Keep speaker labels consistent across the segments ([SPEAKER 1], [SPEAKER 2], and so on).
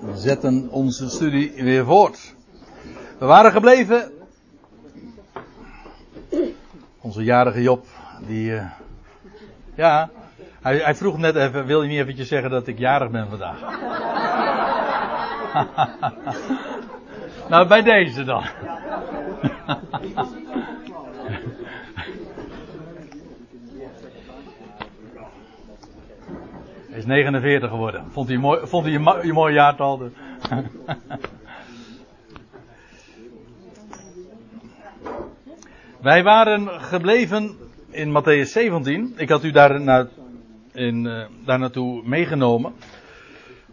[SPEAKER 1] We zetten onze studie weer voort. We waren gebleven. Onze jarige Job, die. Uh, ja, hij, hij, vroeg net even: wil je niet eventjes zeggen dat ik jarig ben vandaag? nou, bij deze dan. 49 geworden. Vond hij, mooi, vond hij je, je mooi jaartal? Wij waren gebleven in Matthäus 17. Ik had u daar, na, in, uh, daar naartoe meegenomen.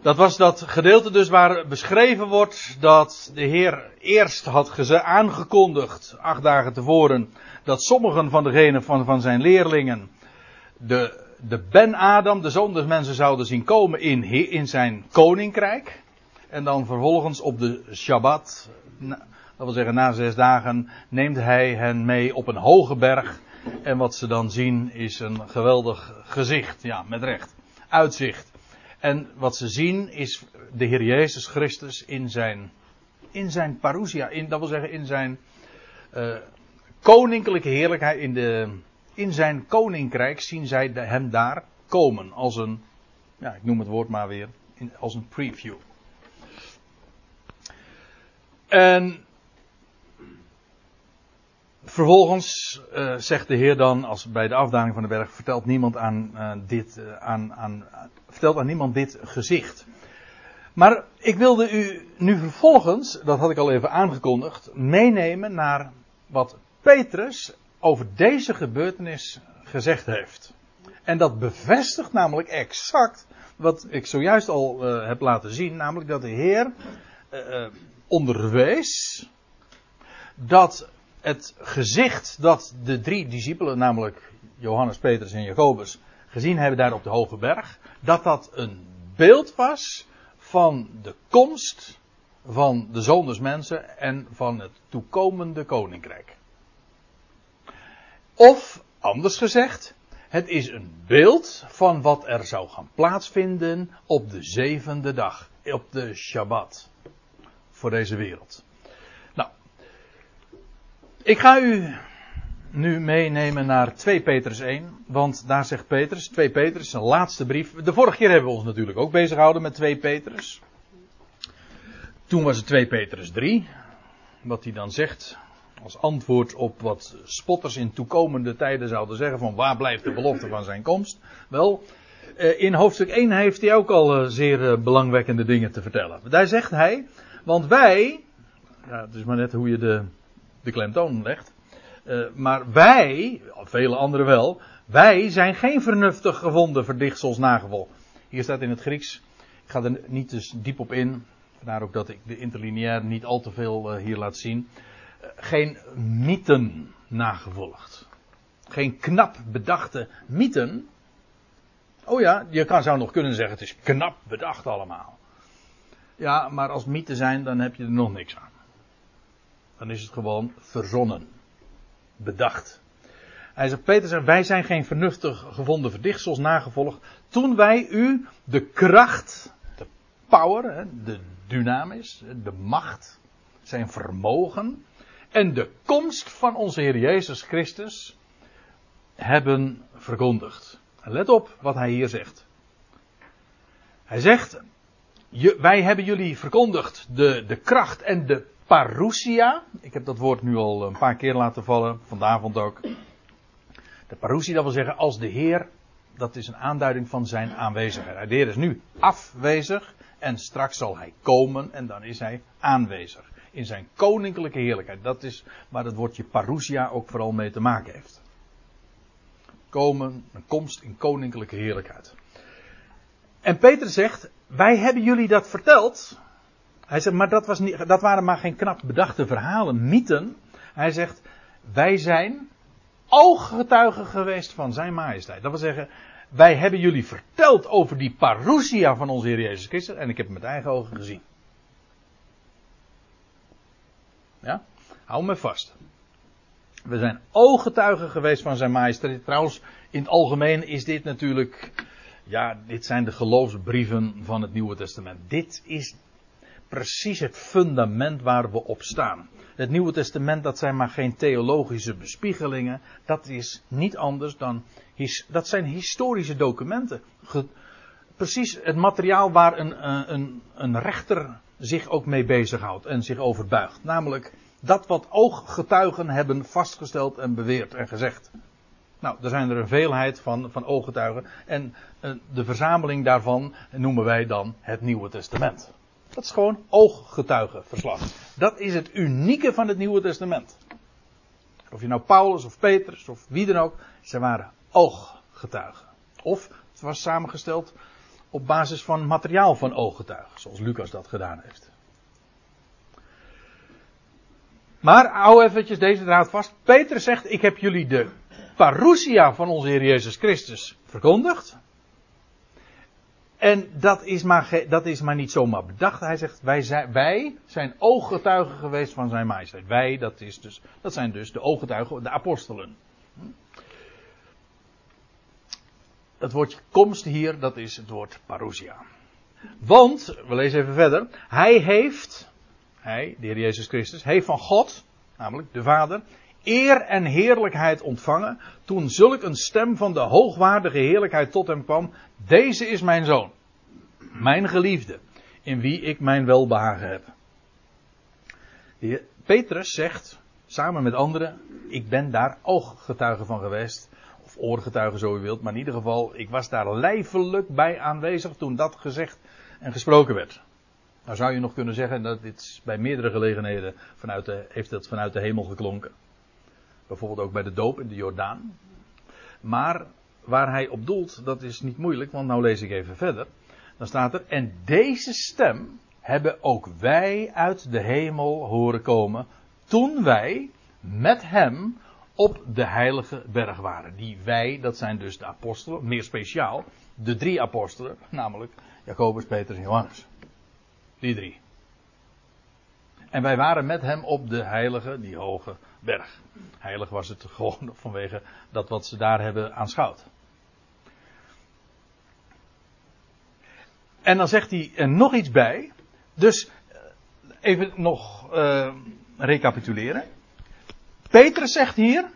[SPEAKER 1] Dat was dat gedeelte dus waar beschreven wordt dat de Heer eerst had aangekondigd, acht dagen tevoren, dat sommigen van degenen van, van zijn leerlingen de de Ben-Adam, de zoon des mensen, zouden zien komen in, in zijn koninkrijk. En dan vervolgens op de Shabbat, dat wil zeggen na zes dagen, neemt hij hen mee op een hoge berg. En wat ze dan zien is een geweldig gezicht, ja, met recht. Uitzicht. En wat ze zien is de Heer Jezus Christus in zijn, in zijn parousia, in, dat wil zeggen in zijn uh, koninklijke heerlijkheid, in de, in zijn koninkrijk zien zij hem daar komen als een, ja, ik noem het woord maar weer, als een preview. En vervolgens uh, zegt de Heer dan, als bij de afdaling van de berg, vertelt niemand aan uh, dit, uh, aan, aan, vertelt aan niemand dit gezicht. Maar ik wilde u nu vervolgens, dat had ik al even aangekondigd, meenemen naar wat Petrus over deze gebeurtenis gezegd heeft. En dat bevestigt namelijk exact wat ik zojuist al uh, heb laten zien, namelijk dat de Heer uh, onderwees dat het gezicht dat de drie discipelen, namelijk Johannes, Petrus en Jacobus, gezien hebben daar op de hoge berg, dat dat een beeld was van de komst van de zoon des mensen en van het toekomende koninkrijk. Of, anders gezegd, het is een beeld van wat er zou gaan plaatsvinden op de zevende dag, op de Shabbat, voor deze wereld. Nou, ik ga u nu meenemen naar 2 Petrus 1, want daar zegt Petrus, 2 Petrus, zijn laatste brief. De vorige keer hebben we ons natuurlijk ook bezig gehouden met 2 Petrus. Toen was het 2 Petrus 3, wat hij dan zegt als antwoord op wat spotters in toekomende tijden zouden zeggen van waar blijft de belofte van zijn komst. Wel, eh, in hoofdstuk 1 heeft hij ook al eh, zeer eh, belangwekkende dingen te vertellen. Daar zegt hij, want wij, ja, het is maar net hoe je de, de klemtoon legt, maar wij, vele anderen wel, wij zijn geen vernuftig gevonden verdichtsels nagevolgd. Hier staat in het Grieks, ik ga er niet dus diep op in, vandaar ook dat ik de interlineair niet al te veel hier laat zien geen mythen nagevolgd. Geen knap bedachte mythen. Oh ja, je kan, zou nog kunnen zeggen het is knap bedacht allemaal. Ja, maar als mythen zijn, dan heb je er nog niks aan. Dan is het gewoon verzonnen. Bedacht. Hij zegt, Peter zegt, wij zijn geen vernuftig gevonden verdichtsels nagevolgd. Toen wij u de kracht, de power, de dynamis, de macht, zijn vermogen, en de komst van onze Heer Jezus Christus hebben verkondigd. let op wat hij hier zegt. Hij zegt, wij hebben jullie verkondigd de, de kracht en de parousia. Ik heb dat woord nu al een paar keer laten vallen, vanavond ook. De parousia, dat wil zeggen als de Heer, dat is een aanduiding van zijn aanwezigheid. De Heer is nu afwezig en straks zal hij komen en dan is hij aanwezig in zijn koninklijke heerlijkheid. Dat is waar het woordje parousia ook vooral mee te maken heeft. Komen, een komst in koninklijke heerlijkheid. En Peter zegt, wij hebben jullie dat verteld. Hij zegt, maar dat, was niet, dat waren maar geen knap bedachte verhalen, mythen. Hij zegt, wij zijn ooggetuigen geweest van zijn majesteit. Dat wil zeggen, wij hebben jullie verteld over die parousia van onze Heer Jezus Christus. En ik heb het met eigen ogen gezien. Ja? Hou me vast. We zijn ooggetuigen geweest van zijn majesteit. Trouwens, in het algemeen is dit natuurlijk. Ja, dit zijn de geloofsbrieven van het Nieuwe Testament. Dit is precies het fundament waar we op staan. Het Nieuwe Testament, dat zijn maar geen theologische bespiegelingen. Dat is niet anders dan, dat zijn historische documenten. precies het materiaal waar een, eh, een, een rechter zich ook mee bezighoudt en zich overbuigt. Namelijk dat wat ooggetuigen hebben vastgesteld en beweerd en gezegd. Nou, er zijn er een veelheid van, van ooggetuigen. En uh, de verzameling daarvan noemen wij dan het Nieuwe Testament. Dat is gewoon ooggetuigenverslag. Dat is het unieke van het Nieuwe Testament. Of je nou Paulus of Petrus of wie dan ook, ze waren ooggetuigen. Of het was samengesteld op basis van materiaal van ooggetuigen, zoals Lucas dat gedaan heeft. Maar hou eventjes deze draad vast. Petrus zegt, ik heb jullie de parousia van onze Heer Jezus Christus verkondigd. En dat is, maar, dat is maar niet zomaar bedacht. Hij zegt, wij zijn, wij zijn ooggetuigen geweest van zijn majesteit. Wij, dat, is dus, dat zijn dus de ooggetuigen, de apostelen. Het woordje komst hier, dat is het woord parousia. Want, we lezen even verder, hij heeft, hij, de Heer Jezus Christus, heeft van God, namelijk de Vader, eer en heerlijkheid ontvangen toen zulk een stem van de hoogwaardige heerlijkheid tot hem kwam. Deze is mijn zoon, mijn geliefde, in wie ik mijn welbehagen heb. Petrus zegt, samen met anderen, ik ben daar ooggetuige van geweest. Of oorgetuige zo u wilt, maar in ieder geval, ik was daar lijfelijk bij aanwezig toen dat gezegd en gesproken werd. Nou zou je nog kunnen zeggen dat dit bij meerdere gelegenheden vanuit de, heeft het vanuit de hemel geklonken. Bijvoorbeeld ook bij de doop in de Jordaan. Maar waar hij op doelt, dat is niet moeilijk, want nou lees ik even verder. Dan staat er, en deze stem hebben ook wij uit de hemel horen komen, toen wij met hem op de heilige berg waren. Die wij, dat zijn dus de apostelen, meer speciaal, de drie apostelen, namelijk Jacobus, Petrus en Johannes. Die drie. En wij waren met hem op de heilige, die hoge berg. Heilig was het gewoon vanwege dat wat ze daar hebben aanschouwd. En dan zegt hij er nog iets bij. Dus eh, even nog uh, recapituleren. Petrus zegt hier: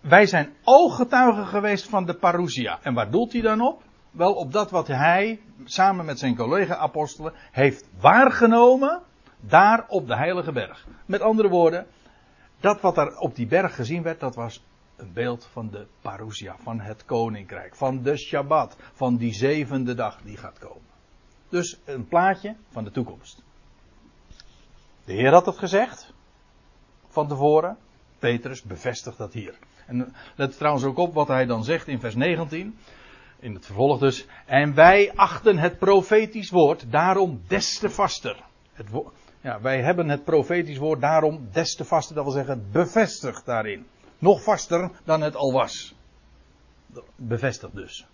[SPEAKER 1] Wij zijn ooggetuigen geweest van de parousia. En waar doelt hij dan op? Wel op dat wat hij samen met zijn collega-apostelen heeft waargenomen daar op de Heilige Berg. Met andere woorden, dat wat er op die berg gezien werd, dat was een beeld van de parousia, van het koninkrijk, van de Shabbat, van die zevende dag die gaat komen. Dus een plaatje van de toekomst. De Heer had het gezegd, van tevoren. Petrus bevestigt dat hier. En let trouwens ook op wat hij dan zegt in vers 19. In het vervolg dus. En wij achten het profetisch woord daarom des te vaster. Het, ja, wij hebben het profetisch woord daarom des te vaster, dat wil zeggen bevestigd daarin. Nog vaster dan het al was. Bevestigd dus.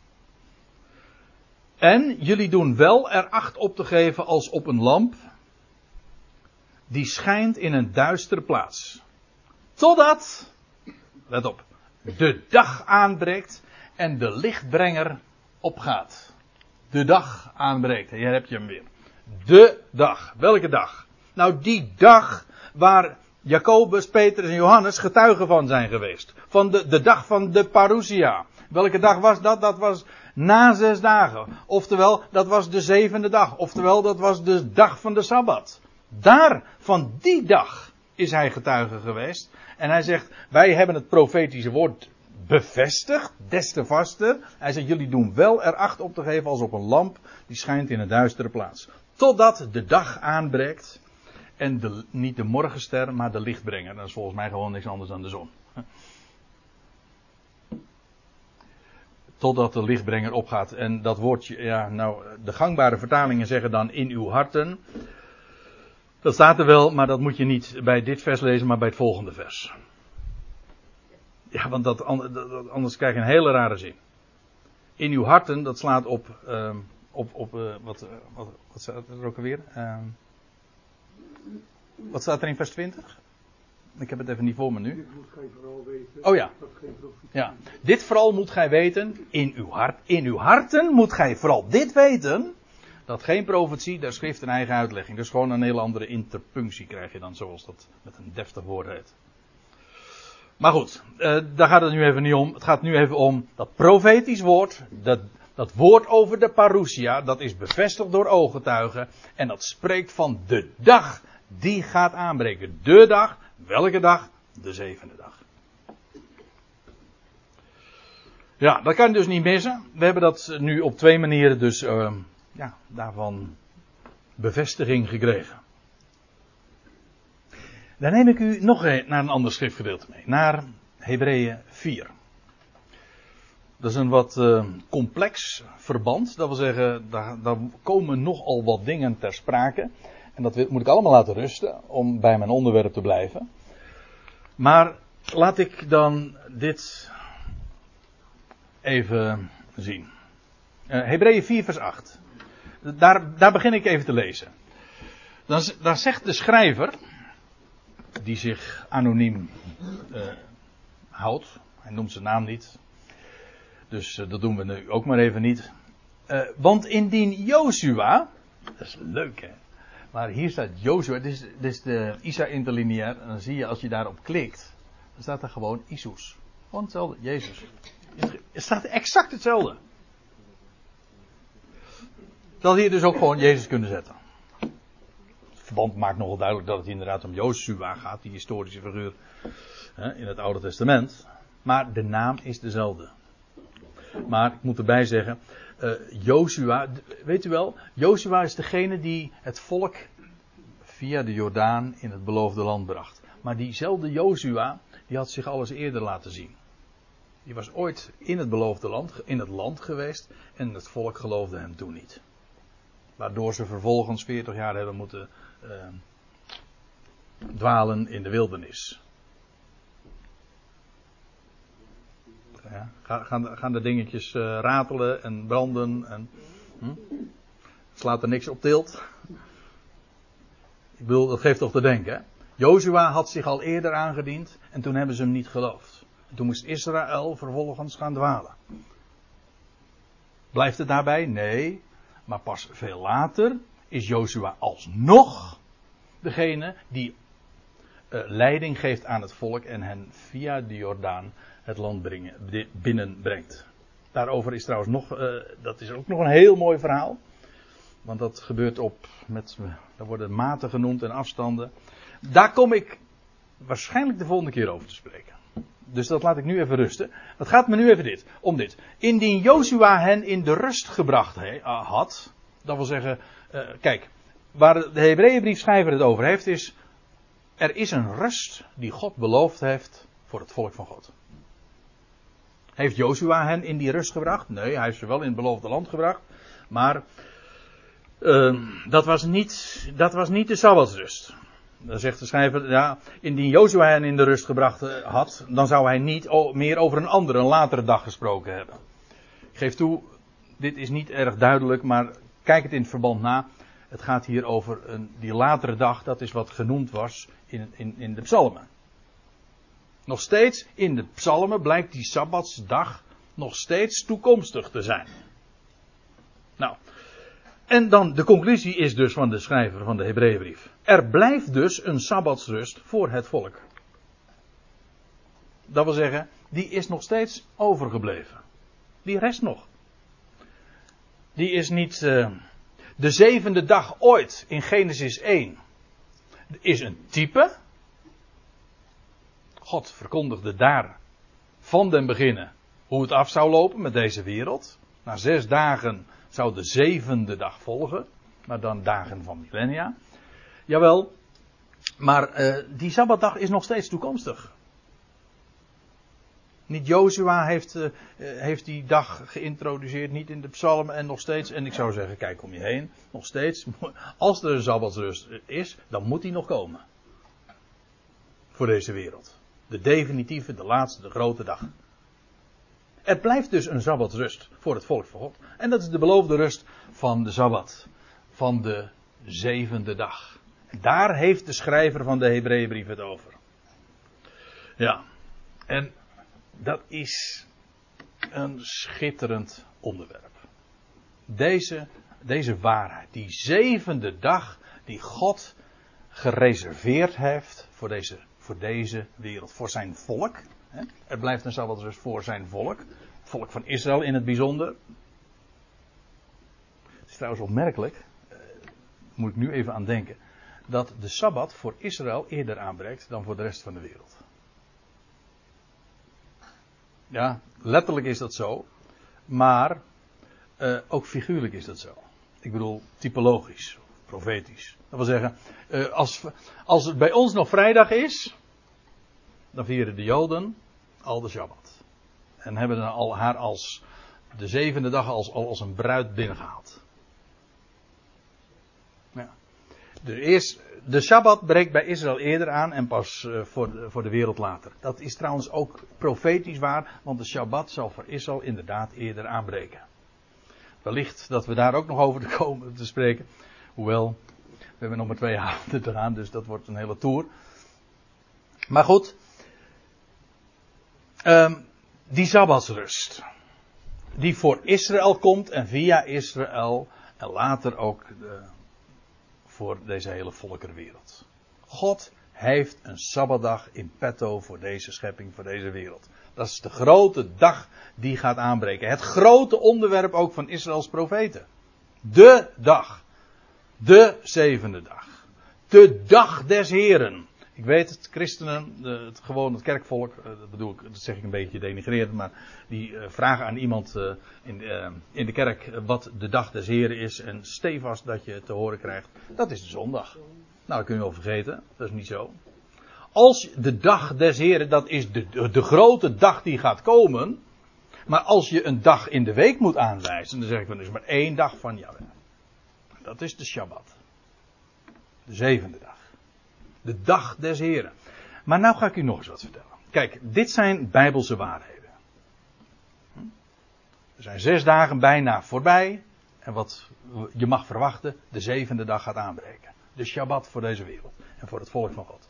[SPEAKER 1] En jullie doen wel er acht op te geven als op een lamp die schijnt in een duistere plaats. Totdat, let op, de dag aanbreekt en de lichtbrenger opgaat. De dag aanbreekt. Hier heb je hem weer. De dag. Welke dag? Nou, die dag waar Jacobus, Petrus en Johannes getuigen van zijn geweest. Van de, de dag van de parousia. Welke dag was dat? Dat was na zes dagen. Oftewel, dat was de zevende dag. Oftewel, dat was de dag van de Sabbat. Daar, van die dag, is hij getuige geweest. En hij zegt, wij hebben het profetische woord bevestigd, des te vaster. Hij zegt, jullie doen wel er acht op te geven als op een lamp die schijnt in een duistere plaats. Totdat de dag aanbreekt en de, niet de morgenster, maar de lichtbrenger. Dat is volgens mij gewoon niks anders dan de zon. Totdat de lichtbrenger opgaat. En dat woordje, ja, nou, de gangbare vertalingen zeggen dan in uw harten. Dat staat er wel, maar dat moet je niet bij dit vers lezen, maar bij het volgende vers. Ja, want dat, anders krijg je een hele rare zin. In uw harten, dat slaat op, uh, op, op uh, wat, wat, wat staat er ook alweer? Uh, wat staat er in vers 20? Ik heb het even niet voor me nu.
[SPEAKER 2] Dit moet gij vooral weten.
[SPEAKER 1] Oh ja. ja. Dit vooral moet gij weten in uw hart. In uw harten moet gij vooral dit weten. Dat geen profetie, daar schrift een eigen uitlegging. Dus gewoon een hele andere interpunctie krijg je dan, zoals dat met een deftig woord heet. Maar goed, uh, daar gaat het nu even niet om. Het gaat nu even om dat profetisch woord, dat, dat woord over de parousia, dat is bevestigd door ooggetuigen. En dat spreekt van de dag die gaat aanbreken. De dag, welke dag? De zevende dag. Ja, dat kan je dus niet missen. We hebben dat nu op twee manieren dus uh, ja, daarvan bevestiging gekregen. Dan neem ik u nog naar een ander schriftgedeelte mee. Naar Hebreeën 4. Dat is een wat uh, complex verband. Dat wil zeggen, daar, daar komen nogal wat dingen ter sprake. En dat moet ik allemaal laten rusten om bij mijn onderwerp te blijven. Maar laat ik dan dit even zien. Uh, Hebreeën 4 vers 8. Daar, daar begin ik even te lezen. Dan, dan zegt de schrijver, die zich anoniem uh, houdt, hij noemt zijn naam niet, dus uh, dat doen we nu ook maar even niet. want indien Joshua, dat is leuk hè, maar hier staat Joshua, dit is, dit is de Isa interlineair. En dan zie je als je daarop klikt, dan staat er gewoon Isus. Gewoon hetzelfde, Jezus. Het staat exact hetzelfde. Dat hier dus ook gewoon Jezus kunnen zetten. Het verband maakt nogal duidelijk dat het inderdaad om Joshua gaat, die historische figuur in het Oude Testament. Maar de naam is dezelfde. Maar ik moet erbij zeggen, uh, Joshua, weet u wel, Joshua is degene die het volk via de Jordaan in het beloofde land bracht. Maar diezelfde Joshua, die had zich alles eerder laten zien. Die was ooit in het beloofde land, in het land geweest en het volk geloofde hem toen niet. Waardoor ze vervolgens 40 jaar hebben moeten uh, dwalen in de wildernis. Ja, gaan, gaan de dingetjes uh, ratelen en branden en hm? slaat er niks op tilt. Ik bedoel, dat geeft toch te denken. Hè? Joshua had zich al eerder aangediend en toen hebben ze hem niet geloofd. En toen moest Israël vervolgens gaan dwalen. Blijft het daarbij? Nee. Maar pas veel later is Joshua alsnog degene die uh, leiding geeft aan het volk en hen via de Jordaan het land brengen, binnenbrengt. Daarover is trouwens nog, uh, dat is ook nog een heel mooi verhaal. Want dat gebeurt op, met, daar worden maten genoemd en afstanden. Daar kom ik waarschijnlijk de volgende keer over te spreken. Dus dat laat ik nu even rusten. Het gaat me nu even dit, om dit. Indien Joshua hen in de rust gebracht he, uh, had, dat wil zeggen, uh, kijk, waar de Hebreeënbriefschrijver het over heeft is, er is een rust die God beloofd heeft voor het volk van God. Heeft Joshua hen in die rust gebracht? Nee, hij heeft ze wel in het beloofde land gebracht. Maar uh, dat, was niet, dat was niet de Sabbatsrust. Dan zegt de schrijver, ja, indien Joshua hen in de rust gebracht eh, had, dan zou hij niet meer over een andere, een latere dag gesproken hebben. Ik geef toe, dit is niet erg duidelijk, maar kijk het in het verband na. Het gaat hier over een, die latere dag, dat is wat genoemd was in, in, in de psalmen. Nog steeds in de psalmen blijkt die Sabbatsdag nog steeds toekomstig te zijn. Nou, en dan de conclusie is dus van de schrijver van de Hebreeënbrief. Er blijft dus een Sabbatsrust voor het volk. Dat wil zeggen, die is nog steeds overgebleven. Die rest nog. Die is niet uh, de zevende dag ooit in Genesis 1. Is een type God verkondigde daar van den beginnen hoe het af zou lopen met deze wereld. Na zes dagen zou de zevende dag volgen, maar dan dagen van millennia. Jawel, maar uh, die Sabbatdag is nog steeds toekomstig. Niet Joshua heeft, uh, heeft die dag geïntroduceerd, niet in de psalmen en nog steeds. En ik zou zeggen, kijk om je heen, nog steeds. Als er een Sabbatsrust is, dan moet die nog komen. Voor deze wereld. De definitieve, de laatste, de grote dag. Er blijft dus een Sabbatrust voor het volk van God. En dat is de beloofde rust van de Sabbat. Van de zevende dag. Daar heeft de schrijver van de Hebreeënbrief het over. Ja. En dat is een schitterend onderwerp. Deze, deze waarheid, die zevende dag die God gereserveerd heeft voor deze, voor deze wereld, voor zijn volk. Het blijft een Sabbat dus voor zijn volk, het volk van Israël in het bijzonder. Het is trouwens opmerkelijk, eh, moet ik nu even aan denken, dat de Sabbat voor Israël eerder aanbreekt dan voor de rest van de wereld. Ja, letterlijk is dat zo, maar uh, ook figuurlijk is dat zo. Ik bedoel, typologisch, profetisch. Dat wil zeggen, uh, als, als het bij ons nog vrijdag is, dan vieren de Joden al de Shabbat. En hebben al haar als de zevende dag als, als een bruid binnengehaald. Ja. De, eerst, de Shabbat breekt bij Israël eerder aan en pas uh, voor, de, voor de wereld later. Dat is trouwens ook profetisch waar, want de Shabbat zal voor Israël inderdaad eerder aanbreken. Wellicht dat we daar ook nog over te komen te spreken. Hoewel, we hebben nog maar twee avonden te gaan, dus dat wordt een hele tour. Maar goed, um, die Sabbatsrust, die voor Israël komt en via Israël en later ook de, voor deze hele volkerenwereld. God heeft een Sabbatdag in petto voor deze schepping, voor deze wereld. Dat is de grote dag die gaat aanbreken. Het grote onderwerp ook van Israëls profeten. De dag. De zevende dag. De dag des Heren. Ik weet het, christenen, het, gewoon het kerkvolk, eh, dat bedoel ik, dat zeg ik een beetje denigrerend, maar die eh, vragen aan iemand eh, in, de kerk wat de dag des Heren is en stevast dat je te horen krijgt, dat is de zondag. Nou, dat kun je wel vergeten, dat is niet zo als de dag des Heren, dat is de, de, grote dag die gaat komen. Maar als je een dag in de week moet aanwijzen, dan zeg ik van, er is maar één dag van jou. Dat is de Shabbat. De zevende dag. De dag des Heren. Maar nou ga ik u nog eens wat vertellen. Kijk, dit zijn bijbelse waarheden. Er zijn zes dagen bijna voorbij. En wat je mag verwachten, de zevende dag gaat aanbreken. De Shabbat voor deze wereld. En voor het volk van God.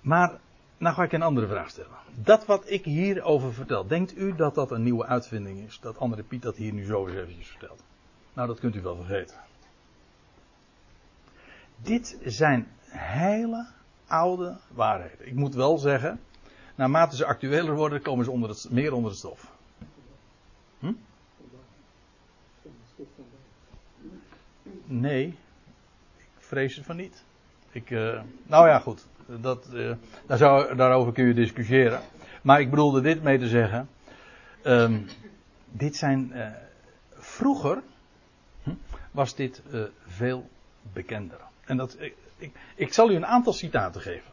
[SPEAKER 1] Maar, nou ga ik een andere vraag stellen. Dat wat ik hierover vertel, denkt u dat dat een nieuwe uitvinding is? Dat andere Piet dat hier nu zo eens eventjes vertelt? Nou, dat kunt u wel vergeten. Dit zijn hele oude waarheden. Ik moet wel zeggen, naarmate ze actueler worden, komen ze onder het, meer onder het stof. Hm? Nee, ik vrees het van niet. Ik, uh, nou ja, goed. Dat, uh, daar zou, daarover kun je discussiëren. Maar ik bedoelde dit mee te zeggen. Um, dit zijn. Uh, vroeger hm, was dit veel bekender. En dat, ik, ik, zal u een aantal citaten geven.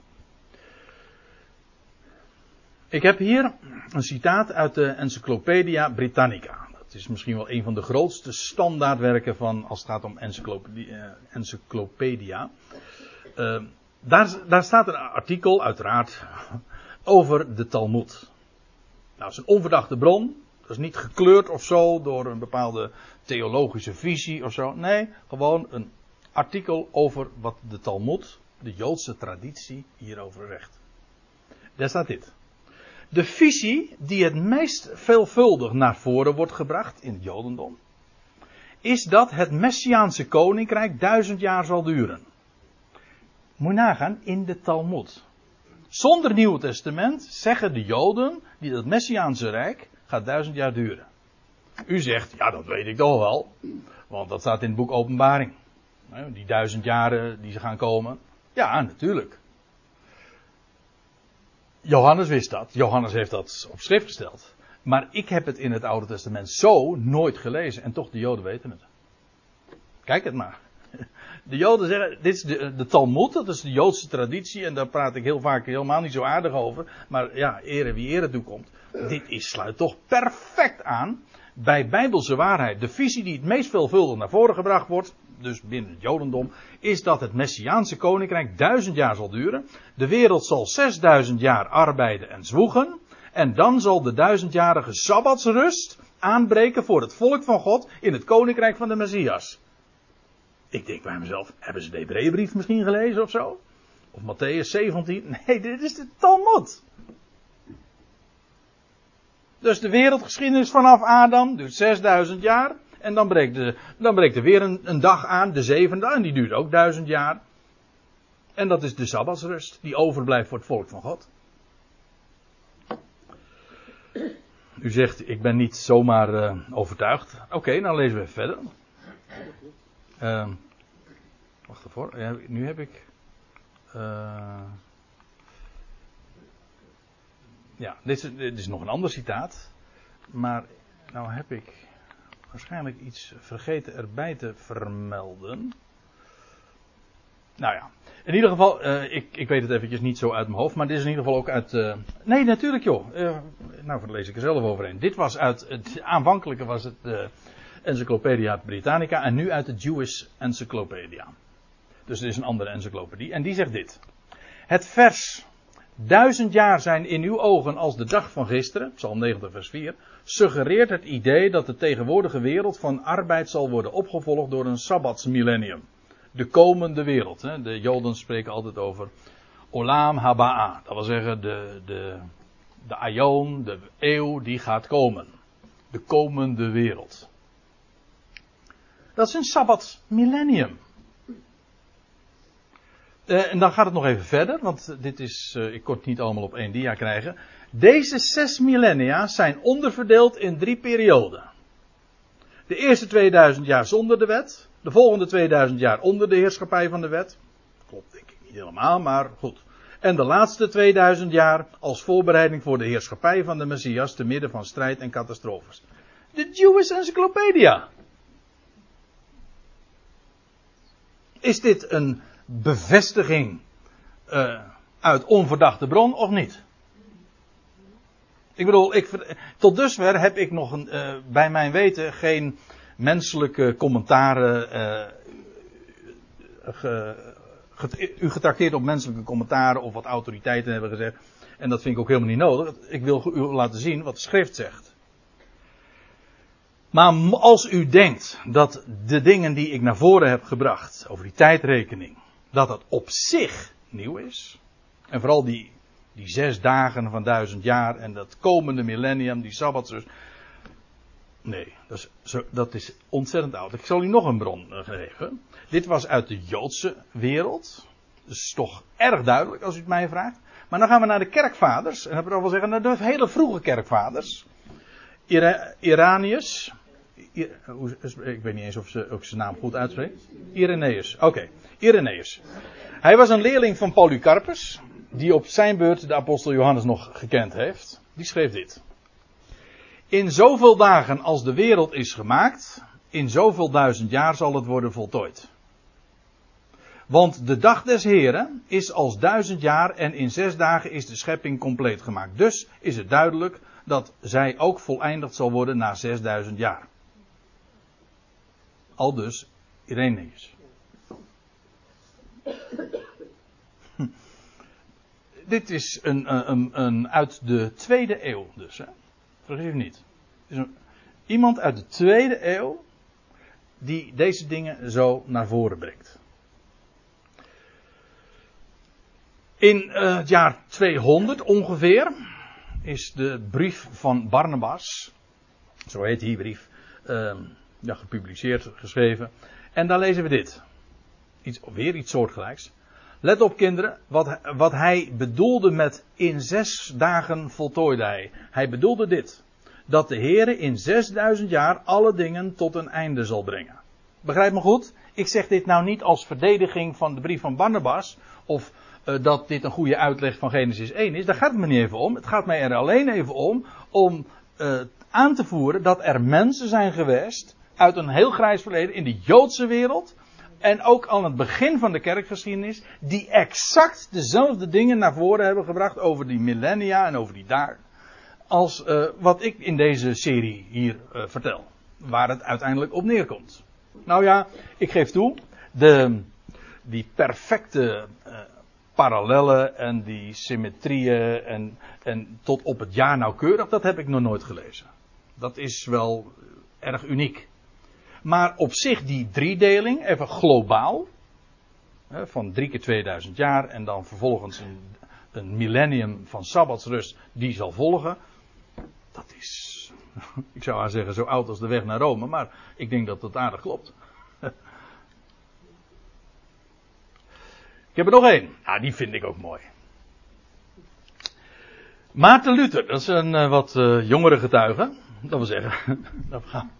[SPEAKER 1] Ik heb hier een citaat uit de Encyclopedia Britannica. Dat is misschien wel een van de grootste standaardwerken van als het gaat om encyclopedia. encyclopedia. Uh, daar, daar staat een artikel, uiteraard, over de Talmud. Nou, dat is een onverdachte bron. Dat is niet gekleurd of zo door een bepaalde theologische visie of zo. Nee, gewoon een artikel over wat de Talmud, de Joodse traditie, hierover zegt. Daar staat dit. De visie die het meest veelvuldig naar voren wordt gebracht in het Jodendom, is dat het Messiaanse koninkrijk duizend jaar zal duren. Moet je nagaan, in de Talmud. Zonder Nieuw Testament zeggen de Joden, die het Messiaanse Rijk gaat duizend jaar duren. U zegt, ja dat weet ik toch wel, want dat staat in het boek Openbaring. Die duizend jaren die ze gaan komen. Ja, natuurlijk. Johannes wist dat. Johannes heeft dat op schrift gesteld. Maar ik heb het in het Oude Testament zo nooit gelezen. En toch, de Joden weten het. Kijk het maar. De Joden zeggen, dit is de, de Talmud, dat is de Joodse traditie, en daar praat ik heel vaak helemaal niet zo aardig over. Maar ja, ere wie ere toekomt. Dit is, sluit toch perfect aan bij bijbelse waarheid. De visie die het meest veelvuldig naar voren gebracht wordt, dus binnen het Jodendom, is dat het Messiaanse koninkrijk duizend jaar zal duren. De wereld zal zesduizend jaar arbeiden en zwoegen. En dan zal de duizendjarige Sabbatsrust aanbreken voor het volk van God in het koninkrijk van de Messias. Ik denk bij mezelf, hebben ze de Hebreeënbrief misschien gelezen of zo? Of Matthäus 17? Nee, dit is de Talmud. Dus de wereldgeschiedenis vanaf Adam duurt 6000 jaar. En dan breekt, de, dan breekt er weer een, een dag aan, de zevende, en die duurt ook duizend jaar. En dat is de Sabbatsrust, die overblijft voor het volk van God. U zegt, ik ben niet zomaar uh, overtuigd. Oké, dan lezen we verder. Uh, wacht ervoor, ja, nu heb ik. Uh, ja, dit is, dit is nog een ander citaat. Maar nou heb ik waarschijnlijk iets vergeten erbij te vermelden. Nou ja, in ieder geval, uh, ik, ik weet het eventjes niet zo uit mijn hoofd, maar dit is in ieder geval ook uit. Uh, nee, natuurlijk joh. Uh, nou, daar lees ik er zelf overheen. Dit was uit. Het aanvankelijke was het Encyclopedia Britannica en nu uit de Jewish Encyclopedia. Dus het is een andere encyclopedie. En die zegt dit: Het vers. Duizend jaar zijn in uw ogen als de dag van gisteren, Psalm 90, vers 4, suggereert het idee dat de tegenwoordige wereld van arbeid zal worden opgevolgd door een sabbatsmillennium de komende wereld. Hè. De Joden spreken altijd over Olam Haba'a. Dat wil zeggen de, de, de Aion, de eeuw die gaat komen. De komende wereld. Dat is een Sabbat millennium. Uh, en dan gaat het nog even verder, want dit is, uh, ik kon het niet allemaal op één dia krijgen. Deze zes millennia zijn onderverdeeld in drie perioden. De eerste 2000 jaar zonder de wet. De volgende 2000 jaar onder de heerschappij van de wet. Klopt denk ik niet helemaal, maar goed. En de laatste 2000 jaar als voorbereiding voor de heerschappij van de Messias te midden van strijd en catastrofes. De Jewish Encyclopedia. Is dit een bevestiging uh, uit onverdachte bron of niet? Ik bedoel, ik, tot dusver heb ik nog een, uh, bij mijn weten geen menselijke commentaren. Uh, ge, u getrakteerd op menselijke commentaren of wat autoriteiten hebben gezegd. En dat vind ik ook helemaal niet nodig. Ik wil u laten zien wat de schrift zegt. Maar als u denkt dat de dingen die ik naar voren heb gebracht over die tijdrekening, dat dat op zich nieuw is. En vooral die, die zes dagen van duizend jaar en dat komende millennium, die sabbatsrust. Nee, dat is, dat is ontzettend oud. Ik zal u nog een bron eh, geven. Dit was uit de Joodse wereld. Dus toch erg duidelijk als u het mij vraagt. Maar dan gaan we naar de kerkvaders. En dat wil zeggen naar de hele vroege kerkvaders. Ira Iranius. Ik weet niet eens of ze ook zijn naam goed uitspreekt. Irenaeus. Oké. Irenaeus. Hij was een leerling van Polycarpus. Die op zijn beurt de apostel Johannes nog gekend heeft. Die schreef dit. In zoveel dagen als de wereld is gemaakt, in zoveel duizend jaar zal het worden voltooid. Want de dag des Heren is als duizend jaar en in zes dagen is de schepping compleet gemaakt. Dus is het duidelijk dat zij ook voleindigd zal worden na zesduizend jaar. Al dus Irenaeus. Dit is een, een, een, uit de tweede eeuw dus. Hè? Niet. Is een, iemand uit de tweede eeuw die deze dingen zo naar voren brengt. In uh, het jaar 200 ongeveer is de brief van Barnabas, zo heet die brief, uh, ja, gepubliceerd, geschreven. En daar lezen we dit. Iets, weer iets soortgelijks. Let op kinderen, wat, wat hij bedoelde met in zes dagen voltooide hij. Hij bedoelde dit. Dat de Heere in 6000 jaar alle dingen tot een einde zal brengen. Begrijp me goed? Ik zeg dit nou niet als verdediging van de brief van Barnabas. Of uh, dat dit een goede uitleg van Genesis 1 is. Daar gaat het me niet even om. Het gaat mij er alleen even om. Om uh, aan te voeren dat er mensen zijn geweest. Uit een heel grijs verleden in de Joodse wereld en ook aan het begin van de kerkgeschiedenis, die exact dezelfde dingen naar voren hebben gebracht over die millennia en over die dagen, als uh, wat ik in deze serie hier uh, vertel, waar het uiteindelijk op neerkomt. Nou ja, ik geef toe, de, die perfecte uh, parallellen en die symmetrieën en, en tot op het jaar nauwkeurig, dat heb ik nog nooit gelezen. Dat is wel erg uniek. Maar op zich die driedeling, even globaal, van drie keer 2000 jaar en dan vervolgens een, een millennium van sabbatsrust die zal volgen, dat is, Ik zou haar zeggen zo oud als de weg naar Rome, maar ik denk dat dat aardig klopt. Ik heb er nog één. Ah, die vind ik ook mooi. Maarten Luther, dat is een uh, wat uh, jongere getuige. Dat wil zeggen, dat, gaan,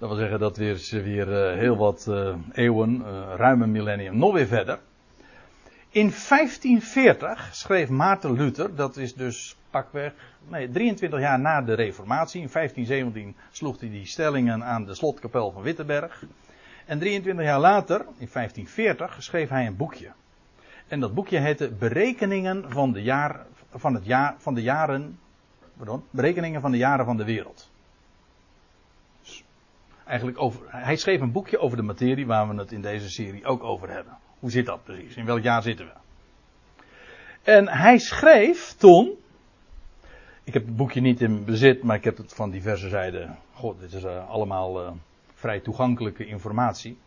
[SPEAKER 1] dat wil zeggen dat weer, weer uh, heel wat eeuwen, ruim een millennium, nog weer verder. In 1540 schreef Maarten Luther, dat is dus pakweg nee, 23 jaar na de Reformatie. In 1517 sloeg hij die stellingen aan de slotkapel van Wittenberg. En 23 jaar later, in 1540, schreef hij een boekje. En dat boekje heette Berekeningen van de, jaar, van het jaar, van de jaren. Pardon, berekeningen van de jaren van de wereld. Eigenlijk over, hij schreef een boekje over de materie waar we het in deze serie ook over hebben. Hoe zit dat precies? In welk jaar zitten we? En hij schreef toen. Ik heb het boekje niet in bezit, maar ik heb het van diverse zijden. God, dit is uh, allemaal uh, vrij toegankelijke informatie.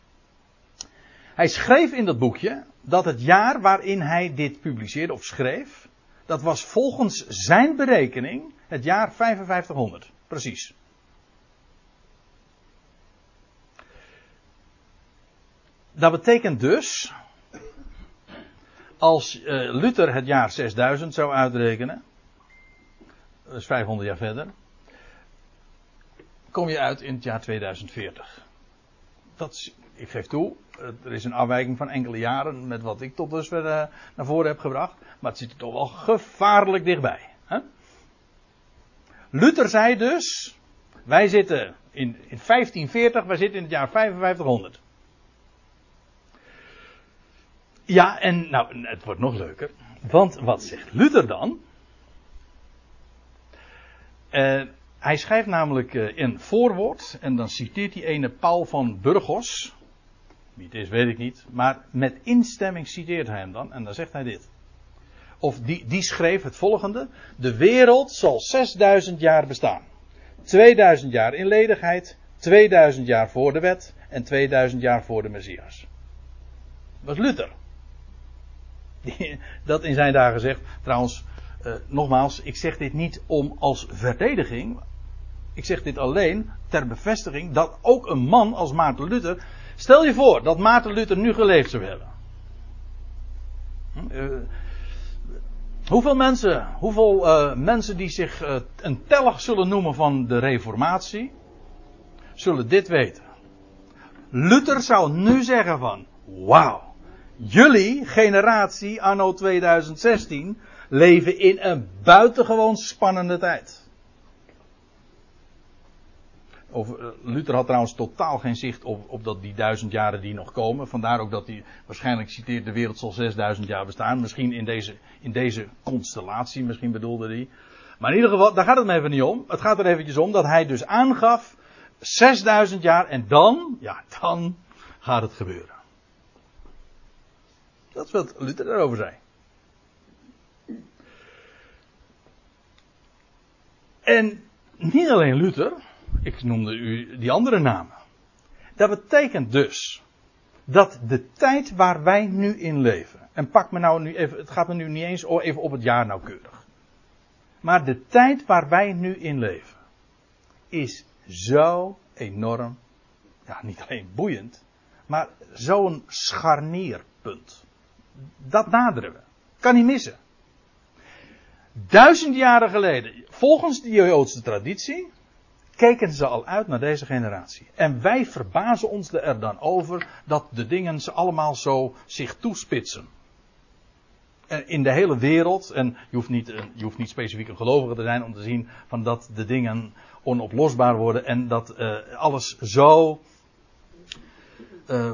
[SPEAKER 1] Hij schreef in dat boekje dat het jaar waarin hij dit publiceerde of schreef, dat was volgens zijn berekening het jaar 5500. Precies. Dat betekent dus, als uh, Luther het jaar 6000 zou uitrekenen, dat is 500 jaar verder, kom je uit in het jaar 2040. Dat is, ik geef toe, er is een afwijking van enkele jaren met wat ik tot dusver uh, naar voren heb gebracht, maar het zit er toch wel gevaarlijk dichtbij. Hè? Luther zei dus, wij zitten in, in 1540, wij zitten in het jaar 5500. Ja, en nou, het wordt nog leuker. Want wat zegt Luther dan? Uh, hij schrijft namelijk uh, in voorwoord, en dan citeert hij ene Paul van Burgos. Wie het is, weet ik niet. Maar met instemming citeert hij hem dan, en dan zegt hij dit. Of die, die schreef het volgende: De wereld zal 6000 jaar bestaan. 2000 jaar in ledigheid, 2000 jaar voor de wet en 2000 jaar voor de Messias. Dat was Luther dat in zijn dagen zegt. Trouwens, uh, nogmaals, ik zeg dit niet om als verdediging. Ik zeg dit alleen ter bevestiging dat ook een man als Maarten Luther. Stel je voor dat Maarten Luther nu geleefd zou hebben. Uh, hoeveel mensen, hoeveel uh, mensen die zich een tellig zullen noemen van de Reformatie, zullen dit weten. Luther zou nu zeggen van, wauw. Jullie generatie, anno 2016, leven in een buitengewoon spannende tijd. Uh, Luther had trouwens totaal geen zicht op, op dat die duizend jaren die nog komen. Vandaar ook dat hij waarschijnlijk citeert: de wereld zal 6000 jaar bestaan. Misschien in deze, in deze constellatie, misschien bedoelde hij. Maar in ieder geval, daar gaat het me even niet om. Het gaat er eventjes om dat hij dus aangaf: 6000 jaar en dan, ja, dan gaat het gebeuren. Dat is wat Luther daarover zei. En niet alleen Luther, ik noemde u die andere namen. Dat betekent dus dat de tijd waar wij nu in leven, en pak me nou nu even, het gaat me nu niet eens even op het jaar nauwkeurig. Maar de tijd waar wij nu in leven, is zo enorm, ja niet alleen boeiend, maar zo'n scharnierpunt dat naderen we. Kan niet missen. Duizend jaren geleden, volgens de Joodse traditie, keken ze al uit naar deze generatie. En wij verbazen ons er dan over dat de dingen ze allemaal zo zich toespitsen. En in de hele wereld, en je hoeft, niet, je hoeft niet specifiek een gelovige te zijn om te zien van dat de dingen onoplosbaar worden en dat uh, alles zo uh,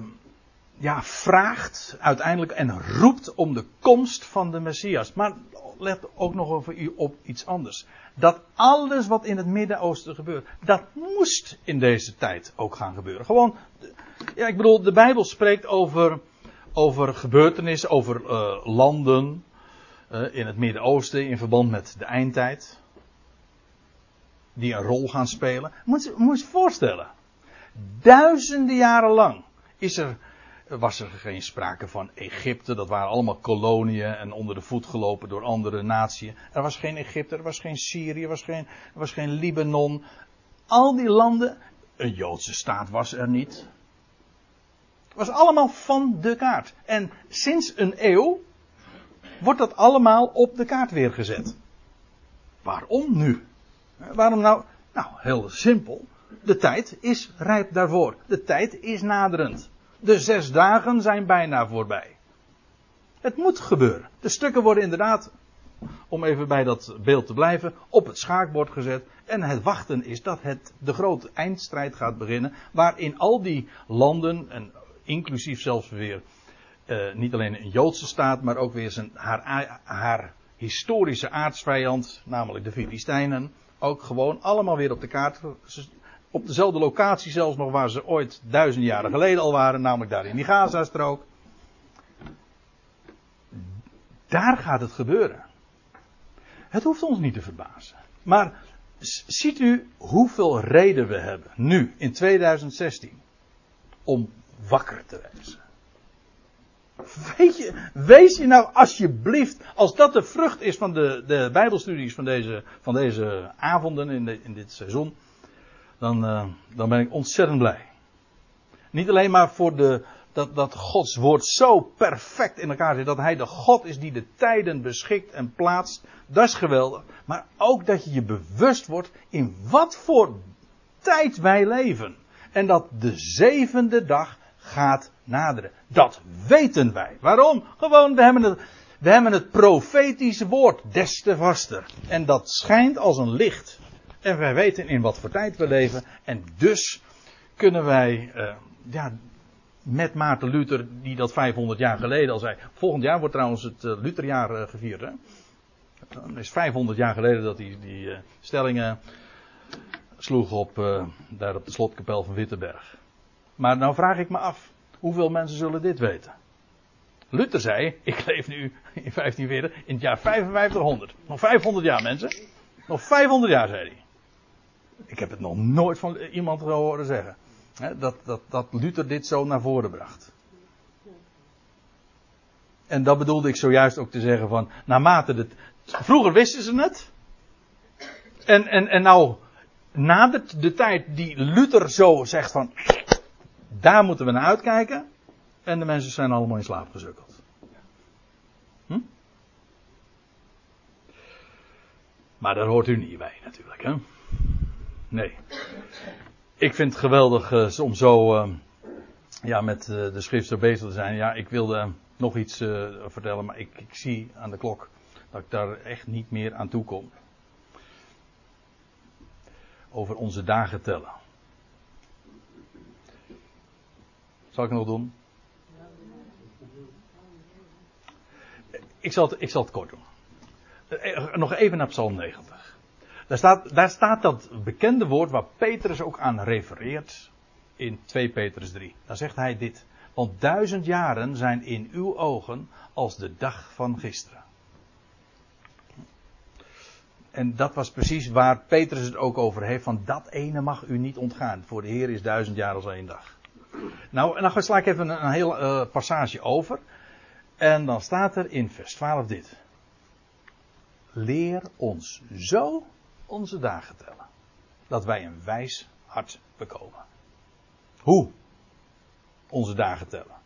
[SPEAKER 1] ja, vraagt uiteindelijk en roept om de komst van de Messias. Maar let ook nog over op iets anders. Dat alles wat in het Midden-Oosten gebeurt, dat moest in deze tijd ook gaan gebeuren. Gewoon, ja, ik bedoel, de Bijbel spreekt over, over gebeurtenissen, over uh, landen uh, in het Midden-Oosten in verband met de eindtijd. Die een rol gaan spelen. Moet je, moet je voorstellen. Duizenden jaren lang is er was er geen sprake van Egypte. Dat waren allemaal koloniën en onder de voet gelopen door andere naties. Er was geen Egypte, er was geen Syrië, er was geen, er was geen Libanon. al die landen, een Joodse staat was er niet. Het was allemaal van de kaart. En sinds een eeuw wordt dat allemaal op de kaart weer gezet. Waarom nu? Waarom nou? Nou, heel simpel. De tijd is rijp daarvoor. De tijd is naderend. De zes dagen zijn bijna voorbij. Het moet gebeuren. De stukken worden inderdaad, om even bij dat beeld te blijven, op het schaakbord gezet. En het wachten is dat het de grote eindstrijd gaat beginnen. Waarin al die landen, en inclusief zelfs weer uh, niet alleen een Joodse staat, maar ook weer zijn, haar, haar historische aardsvijand, namelijk de Filistijnen, ook gewoon allemaal weer op de kaart. Op dezelfde locatie zelfs nog waar ze ooit duizend jaren geleden al waren, namelijk daar in die Gazastrook. Daar gaat het gebeuren. Het hoeft ons niet te verbazen. Maar ziet u hoeveel reden we hebben, nu, in 2016, om wakker te wezen. Wees je nou alsjeblieft, als dat de vrucht is van de, de Bijbelstudies van deze, van deze avonden in, de, in dit seizoen, dan, uh, dan ben ik ontzettend blij. Niet alleen maar voor de, dat, dat Gods woord zo perfect in elkaar zit, dat Hij de God is die de tijden beschikt en plaatst, dat is geweldig. Maar ook dat je je bewust wordt in wat voor tijd wij leven. En dat de zevende dag gaat naderen. Dat weten wij. Waarom? Gewoon, we hebben het, we hebben het profetische woord des te vaster. En dat schijnt als een licht. En wij weten in wat voor tijd we leven. En dus kunnen wij, uh, ja, met Maarten Luther, die dat 500 jaar geleden al zei. Volgend jaar wordt trouwens het uh, Lutherjaar uh, gevierd. Hè? Het is 500 jaar geleden dat hij die stellingen sloeg op, daar op de slotkapel van Wittenberg. Maar nou vraag ik me af, hoeveel mensen zullen dit weten? Luther zei, ik leef nu in 1540 in het jaar 5500. Nog 500 jaar mensen. Nog 500 jaar zei hij. Ik heb het nog nooit van iemand horen zeggen. Hè, dat, dat, dat Luther dit zo naar voren bracht. En dat bedoelde ik zojuist ook te zeggen van, naarmate het, vroeger wisten ze het. En, en, en nou nadert de tijd die Luther zo zegt van, daar moeten we naar uitkijken. En de mensen zijn allemaal in slaap gezukkeld. Hm? Maar daar hoort u niet bij natuurlijk. Hè? Nee. Ik vind het geweldig uh, om zo uh, ja, met uh, de schrift bezig te zijn. Ja, ik wilde nog iets vertellen, maar ik, ik, zie aan de klok dat ik daar echt niet meer aan toe kom. Over onze dagen tellen. Zal ik nog doen? Ik zal het, ik zal het kort doen. Eh, nog even naar Psalm 90. Daar staat, daar staat dat bekende woord waar Petrus ook aan refereert in 2 Petrus 3. Daar zegt hij dit. Want duizend jaren zijn in uw ogen als de dag van gisteren. En dat was precies waar Petrus het ook over heeft. Van dat ene mag u niet ontgaan. Voor de Heer is duizend jaar als één dag. Nou, en dan sla ik even een, heel uh, passage over. En dan staat er in vers 12 dit. Leer ons zo onze dagen tellen. Dat wij een wijs hart bekomen. Hoe? Onze dagen tellen.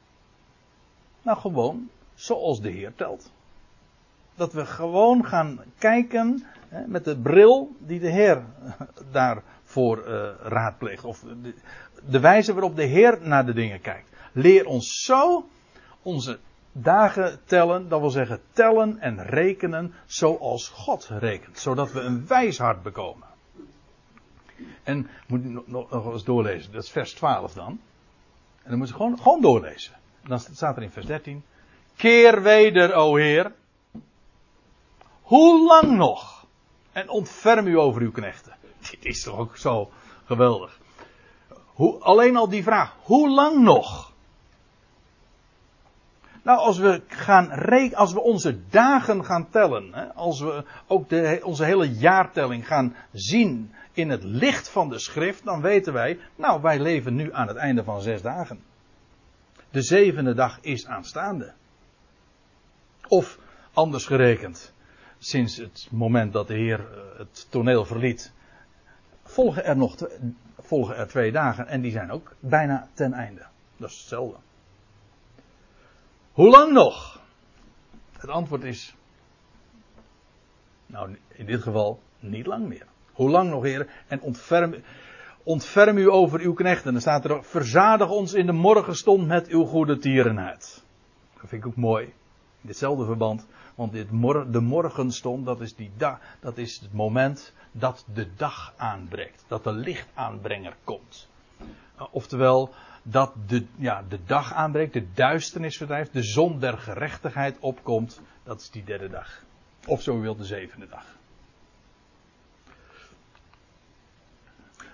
[SPEAKER 1] Nou, gewoon zoals de Heer telt. Dat we gewoon gaan kijken hè, met de bril die de Heer daarvoor uh, raadpleegt. Of de, de wijze waarop de Heer naar de dingen kijkt. Leer ons zo onze dagen tellen, dat wil zeggen tellen en rekenen zoals God rekent, zodat we een wijs hart bekomen. En moet nog, nog, nog eens doorlezen, dat is vers 12 dan. En dan moet je gewoon, gewoon doorlezen. En dan staat er in vers 13: Keer weder, o Heer. Hoe lang nog? En ontferm u over uw knechten. Dit is toch ook zo geweldig. Hoe, alleen al die vraag, hoe lang nog? Nou, als we gaan rekenen, als we onze dagen gaan tellen, hè, als we ook de, onze hele jaartelling gaan zien in het licht van de schrift, dan weten wij, nou, wij leven nu aan het einde van zes dagen. De zevende dag is aanstaande. Of anders gerekend, sinds het moment dat de Heer eh, het toneel verliet, volgen er nog volgen er twee dagen en die zijn ook bijna ten einde. Dat is hetzelfde. Hoe lang nog? Het antwoord is, nou in dit geval niet lang meer. Hoe lang nog, heren? En ontferm, ontferm u over uw knechten. Dan staat er, verzadig ons in de morgenstond met uw goede tierenheid. Dat vind ik ook mooi. In ditzelfde verband. Want dit mor de morgenstond, dat is, die da dat is het moment dat de dag aanbreekt. Dat de lichtaanbrenger komt. Uh, oftewel, dat de, ja, de dag aanbreekt, de duisternis verdrijft, de zon der gerechtigheid opkomt. Dat is die derde dag. Of zo u de zevende dag.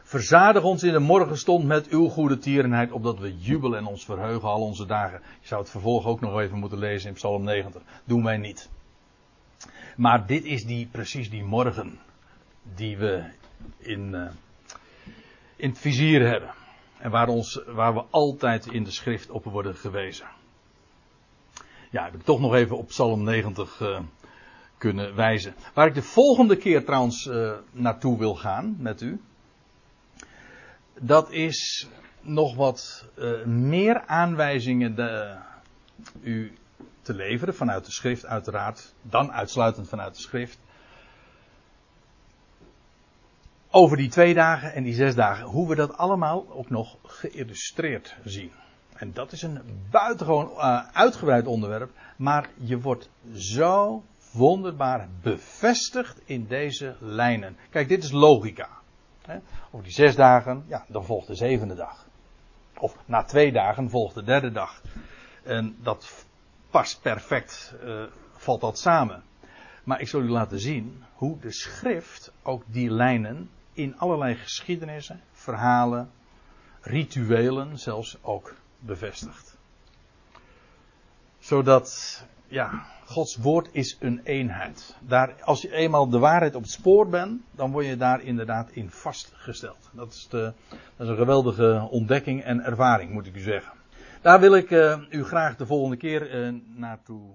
[SPEAKER 1] Verzadig ons in de morgenstond met uw goede tierenheid, opdat we jubelen en ons verheugen al onze dagen. Je zou het vervolg ook nog even moeten lezen in Psalm 90. Doen wij niet. Maar dit is die, precies die morgen die we in, uh, in het vizier hebben. En waar, ons, waar we altijd in de schrift op worden gewezen. Ja, heb ik toch nog even op Psalm 90 uh, kunnen wijzen. Waar ik de volgende keer trouwens uh, naartoe wil gaan met u dat is nog wat uh, meer aanwijzingen de, u te leveren vanuit de schrift uiteraard, dan uitsluitend vanuit de schrift. Over die twee dagen en die zes dagen, hoe we dat allemaal ook nog geïllustreerd zien. En dat is een buitengewoon uh, uitgebreid onderwerp, maar je wordt zo wonderbaar bevestigd in deze lijnen. Kijk, dit is logica. Hè, over die zes dagen, ja, dan volgt de zevende dag. Of na twee dagen volgt de derde dag. En dat past perfect, uh, valt dat samen. Maar ik zal u laten zien hoe de schrift ook die lijnen in allerlei geschiedenissen, verhalen, rituelen zelfs ook bevestigt. Zodat, ja, Gods woord is een eenheid. Daar, als je eenmaal de waarheid op het spoor bent, dan word je daar inderdaad in vastgesteld. Dat is, de, dat is een geweldige ontdekking en ervaring, moet ik u zeggen. Daar wil ik uh, u graag de volgende keer uh, naartoe